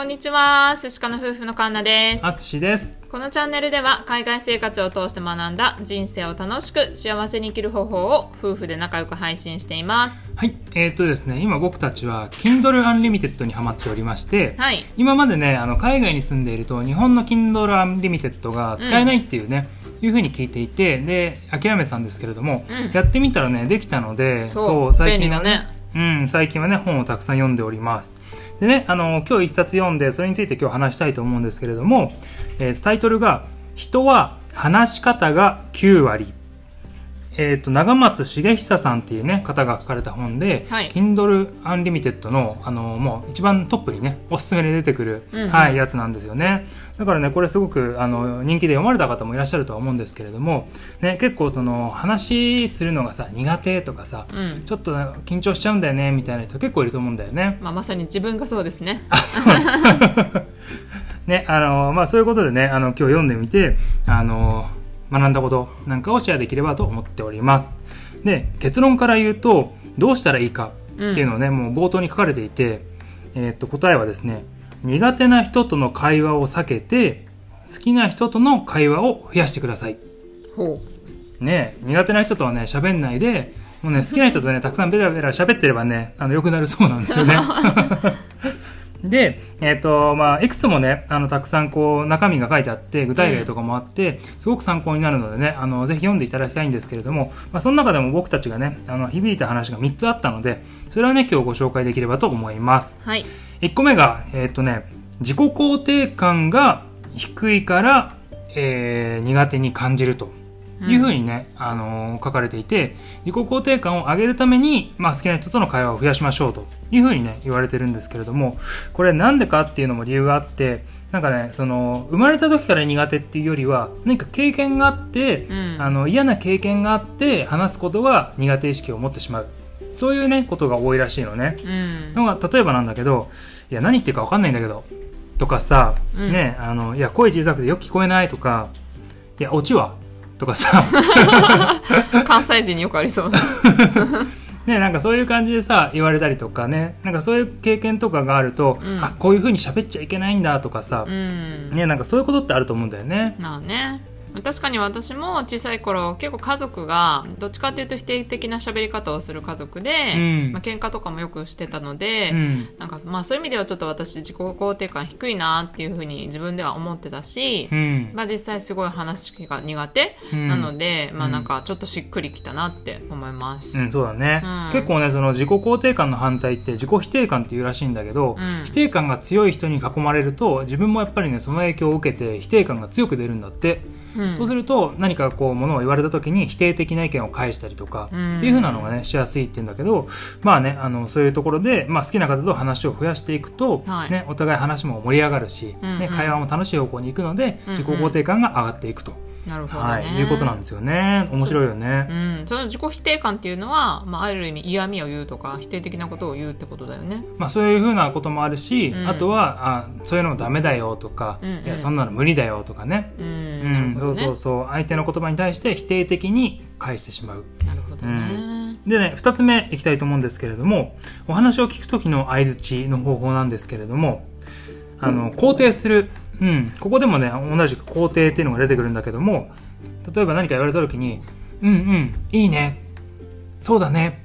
こんにちは、寿司かの夫婦のカンナです。あつしです。このチャンネルでは海外生活を通して学んだ人生を楽しく幸せに生きる方法を夫婦で仲良く配信しています。はい。えーっとですね、今僕たちは Kindle Unlimited にハマっておりまして、はい。今までね、あの、海外に住んでいると日本の Kindle Unlimited が使えないっていうね、いうふうに聞いていて、で、諦めてたんですけれども、うんやってみたらね、できたので、そう便利だはねうん、最近はね、本をたくさん読んでおります。でね、あの、今日一冊読んで、それについて今日話したいと思うんですけれども、えータイトルが、人は話し方が9割。えっ、と、長松茂久さんっていうね、方が書かれた本で、はい Kindle Unlimited の、あの、もう一番トップにね、おすすめで出てくる、うんうんはい、やつなんですよね。だからね、これすごく、あの、人気で読まれた方もいらっしゃるとは思うんですけれども、ね、結構その、話するのがさ、苦手とかさ、うん。ちょっと緊張しちゃうんだよね、みたいな人結構いると思うんだよね。まあ、まさに自分がそうですね。あ、そう。ね、あの、まあ、そういうことでね、あの、今日読んでみて、あの、学んだことなんかをシェアできればと思っております。で、結論から言うと、どうしたらいいかっていうのをね、もう冒頭に書かれていて、えーっと、答えはですね、苦手な人との会話を避けて、好きな人との会話を増やしてください。ほね、苦手な人とはね、喋んないで、もうね、好きな人とね、たくさんベラベラ喋ってればね、あの、良くなるそうなんですよね。で、えっ、と、まあ、いくつもね、あの、たくさんこう、中身が書いてあって、具体例とかもあって、すごく参考になるのでね、あの、ぜひ読んでいただきたいんですけれども、まあ、その中でも僕たちがね、あの、響いた話が3つあったので、それはね、今日ご紹介できればと思います。う。はい。1個目が、えっ、とね、自己肯定感が低いから、えー苦手に感じるというふうにね、あのー書かれていて、自己肯定感を上げるために、まあ、好きな人との会話を増やしましょうというふうにね、言われてるんですけれども、これなんでかっていうのも理由があって、なんかね、その、生まれた時から苦手っていうよりは、何か経験があって、うんあの、嫌な経験があって、話すことが苦手意識を持ってしまう。そういうね、ことが多いらしいのね。うん。例えばなんだけどいや何言ってるか分かんないんだけどとかさ、うんねあのいや声小さくてよく聞こえないとかいやオチはとかさ関西人によくありそうな。ねなんかそういう感じでさ言われたりとかねなんかそういう経験とかがあると、うんあこういう風に喋っちゃいけないんだとかさう、ん。ねなんかそういうことってあると思うんだよね。まあね。確かに私も小さい頃結構家族がどっちかっていうと否定的な喋り方をする家族で、うん。まあ喧嘩とかもよくしてたので、うん。なんかまあそういう意味ではちょっと私自己肯定感低いなっていうふうに自分では思ってたし、うん。まあ実際すごい話が苦手うん。なので、まあうん。なんかちょっとしっくりきたなって思います。うん、そうだね、うん。結構ねその自己肯定感の反対って自己否定感っていうらしいんだけど、うん。否定感が強い人に囲まれると自分もやっぱりねその影響を受けて否定感が強く出るんだって、うん。そうすると何かこうものを言われた時に否定的な意見を返したりとか、うん。っていう風なのがねしやすいって言うんだけどまあねあのそういうところで、まあ、好きな方と話を増やしていくと、はい。ね、お互い話も盛り上がるし、うんうん。ね、会話も楽しい方向に行くので、自己肯定感が上がっていくと、なるほどね、はい、いうことなんですよね。面白いよね。う。ん、その自己否定感っていうのは、まあ、ある意味嫌味を言うとか否定的なことを言うってことだよね。まあ、そういうふうなこともあるし、うん。あとはあそういうのダメだよとか、うんうん。いやそんなの無理だよとかね、うん、ね。そうそうそう。相手の言葉に対して否定的に返してしまう。なるほどね。でね2つ目いきたいと思うんですけれどもお話を聞く時の相づちの方法なんですけれどもあの肯定する、うん、ここでもね同じく肯定っていうのが出てくるんだけども例えば何か言われた時に「うんうんいいねそうだね」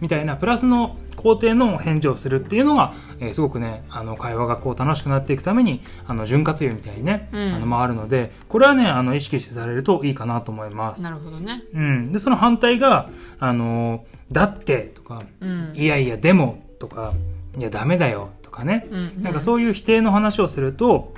みたいなプラスの肯定の返事をするっていうのが、えーすごくねあの会話がこう楽しくなっていくためにあの潤滑油みたいにね、うん。あの回るのでこれはねあの意識してされるといいかなと思います。なるほどね。うん、でその反対が「あのだって」とかうん「いやいやでも」とか「いやダメだよ」とかね、うん。なんかそういう否定の話をすると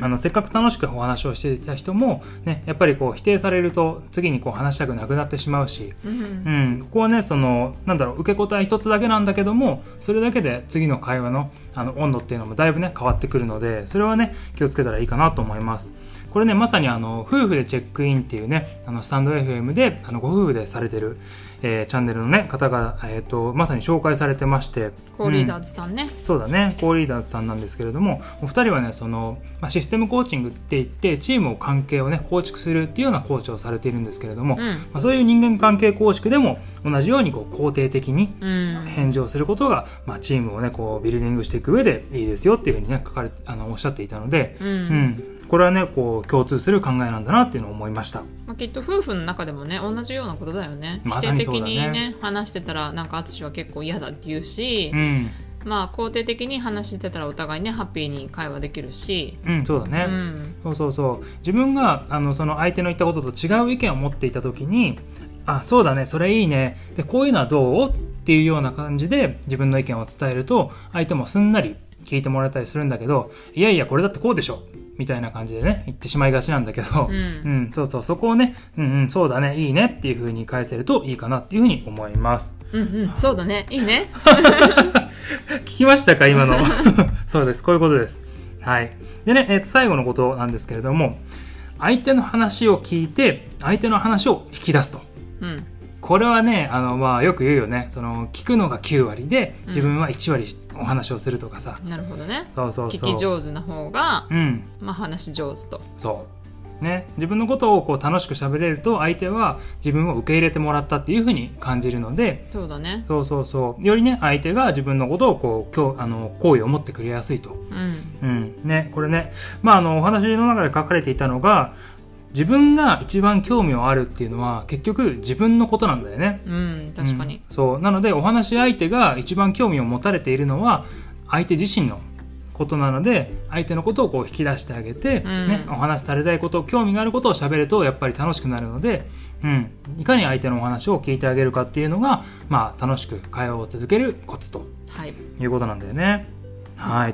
あのせっかく楽しくお話をしていた人も、ね、やっぱりこう否定されると次にこう話したくなくなってしまうし、うんうん、ここはねそのなんだろう受け答え一つだけなんだけどもそれだけで次の会話のあの温度っていうのもだいぶね変わってくるのでそれはね気をつけたらいいかなと思いますこれねまさにあの夫婦でチェックインっていうねあのスタンド FM であのご夫婦でされてる、えーチャンネルのね方が、えー、とまさに紹介されてまして。コーリーダーズさんね、そうだね、コーリーダーズさんなんですけれども、お二人はね、その、まあ、システムコーチングって言って、チームを関係をね、構築するっていうようなコーチをされているんですけれども、うん。まあ、そういう人間関係構築でも、同じようにこう肯定的にうん。返事をすることが、まあ、チームをね、こう、ビルディングしていく上でいいですよっていうふうにね、書かれあの、おっしゃっていたので、うん。うん。これはね、こう、共通する考えなんだなっていうのを思いました。まあ、きっと夫婦の中でもね同じようなことだよね。まさ否定的にね話してたらなんか淳は結構嫌だって言うしう、ん。まあ肯定的に話してたらお互いねハッピーに会話できるし、うん、そうだうね。ん。そうそうそう。自分があのその相手の言ったことと違う意見を持っていた時にあそうだねそれいいね。でこういうのはどうっていうような感じで自分の意見を伝えると相手もすんなり聞いてもらえたりするんだけどいやいやこれだってこうでしょみたいな感じでね言ってしまいがちなんだけど、うん。うん、そうそうそこをねうんうんそうだねいいねっていう風に返せるといいかなっていう風に思います。うんうんそうだねいいね。聞きましたか今の？そうですこういうことです。はい。でね、えーと最後のことなんですけれども相手の話を聞いて相手の話を引き出すと。うん。これはねあの、まあ、よく言うよね。その聞くのが9割で自分は1割お話をするとかさ、なるほどね。そうそうそう。聞き上手な方が、うん。まあ、話し上手と。そう。ね。自分のことをこう楽しく喋れると相手は自分を受け入れてもらったっていうふうに感じるのでそうだね。そうそうそう。よりね相手が自分のことをこう今日あの好意を持ってくれやすいと。うん。うん、ね、これね、まあ、あの、お話の中で書かれていたのが、自分が一番興味をあるっていうのは、結局自分のことなんだよね。うん確かにうん、そう。なので、お話し相手が一番興味を持たれているのは、相手自身のことなので、相手のことをこう引き出してあげて、うんね、お話しされたいこと、興味があることを喋ると、やっぱり楽しくなるので、うん、いかに相手のお話を聞いてあげるかっていうのが、まあ、楽しく会話を続けるコツとはいいうことなんだよね。はい。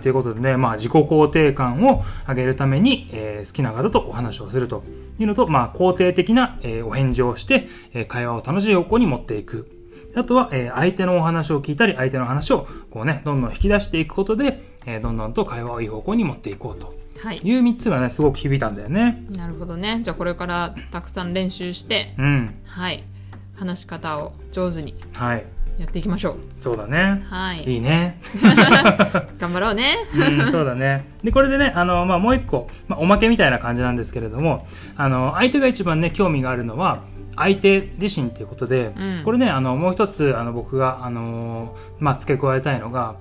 ということでね、まあ、自己肯定感を上げるために、えー好きな方とお話をするというのと、まあ、肯定的な、えーお返事をして、えー会話を楽しい方向に持っていく。あとは、えー相手のお話を聞いたり、相手の話を、こうね、どんどん引き出していくことで、えーどんどんと会話をいい方向に持っていこうとはいいう3つがね、すごく響いたんだよね。なるほどねじゃあこれからたくさん練習してうん。はい話し方を上手にはい。やっていきましょうそうだね。はいいいね。頑張ろうねうん、そうだね。で、これでね、あの、まあ、もう一個、まあ、おまけみたいな感じなんですけれども、あの、相手が一番ね、興味があるのは、相手自身っていうことで、うんこれね、あの、もう一つ、あの、僕が、あの、まあ、付け加えたいのが、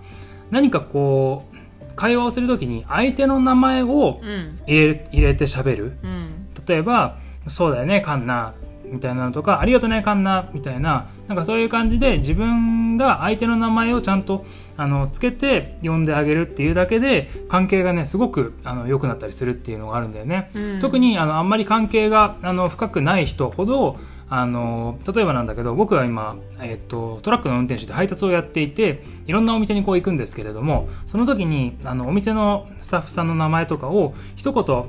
何かこう、会話をするときに、相手の名前をうん入れ入れて喋る。うん例えば、そうだよね、カンナ、みたいなのとか、ありがとね、カンナ、みたいな、なんかそういう感じで自分が相手の名前をちゃんと、あの、つけて呼んであげるっていうだけで、関係がね、すごく、あの、良くなったりするっていうのがあるんだよね。うん特に、あの、あんまり関係が、あの、深くない人ほど、あの、例えばなんだけど、僕は今、えっと、トラックの運転手で配達をやっていて、いろんなお店にこう行くんですけれども、その時に、あの、お店のスタッフさんの名前とかを、一言、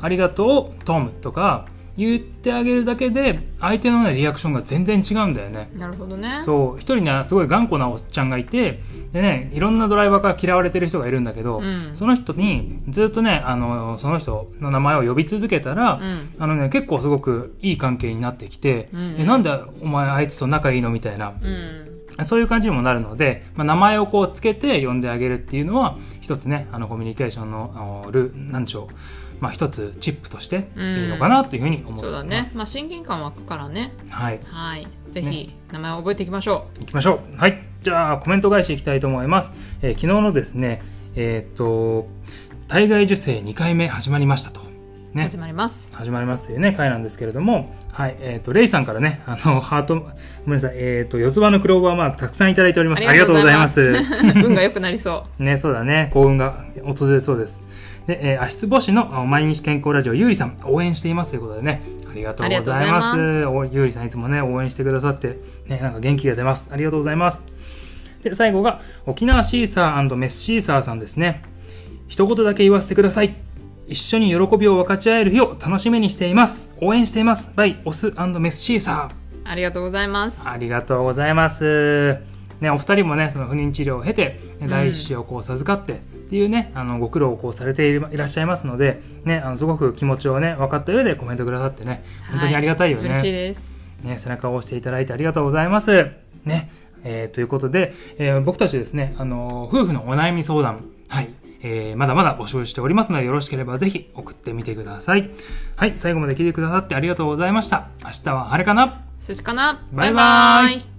ありがとう、トムとか言ってあげるだけで、相手のね、リアクションが全然違うんだよね。なるほどね。そう、一人ね、すごい頑固なおっちゃんがいて、でね、いろんなドライバーから嫌われてる人がいるんだけど、うん。その人にずっとね、あの、その人の名前を呼び続けたら、うん。あのね、結構すごくいい関係になってきて、うん。えなんでお前あいつと仲いいのみたいな、うん。そういう感じにもなるので、まあ、名前をこうつけて呼んであげるっていうのは、一つね、あのコミュニケーションのル、なんでしょう、まあ一つチップとしていいのかなというふうに思ってそうだいます。ねまあ親近感湧くからねはい。はいぜひ名前を覚えていきましょ行きましょう。はい。じゃあ、コメント返しいきたいと思います。えー昨日のですね、えーっと、体外受精2回目始まりましたと。う、ね。始まります始まりますというね、回なんですけれども、はい、えっ、と、レイさんからね、あの、ハート、ごめんなさい、えっ、と、四つ葉のクローバーマークたくさんいただいております。ありがとうございます。運が良くなりそね、そうだね、幸運が訪れそうです。で、えー、足つぼ師のあ毎日健康ラジオ、ゆうりさん、応援していますということでね、ありがとうございありがとうございま。ますおゆうりさんいつもね、応援してくださって、ね、なんか元気が出ます。ありがとうございます。で、最後が、沖縄シーサーメッシーサーさんですね。一言だけ言わせてください。一緒に喜びを分かち合える日を楽しみにしています。応援しています。バイ、オスメッシーサー。うありがとうございますありがとうございます。ね、お二人もね、その不妊治療を経て、第一子をこう授かってっていうね、あのご苦労をこうされているいらっしゃいますので、ね、あのすごく気持ちをね、分かった上でコメントくださってね、本当にありがたいよね。嬉しいですね、背中を押していただいてありがとうございます。ね。えーということで、えー僕たちですね、あのー夫婦のお悩み相談、はい。えーまだまだ募集しておりますので、よろしければぜひ送ってみてください。はい。最後まで聞いてくださってありがとうございました。明日は晴れかな寿司かなバイバイイ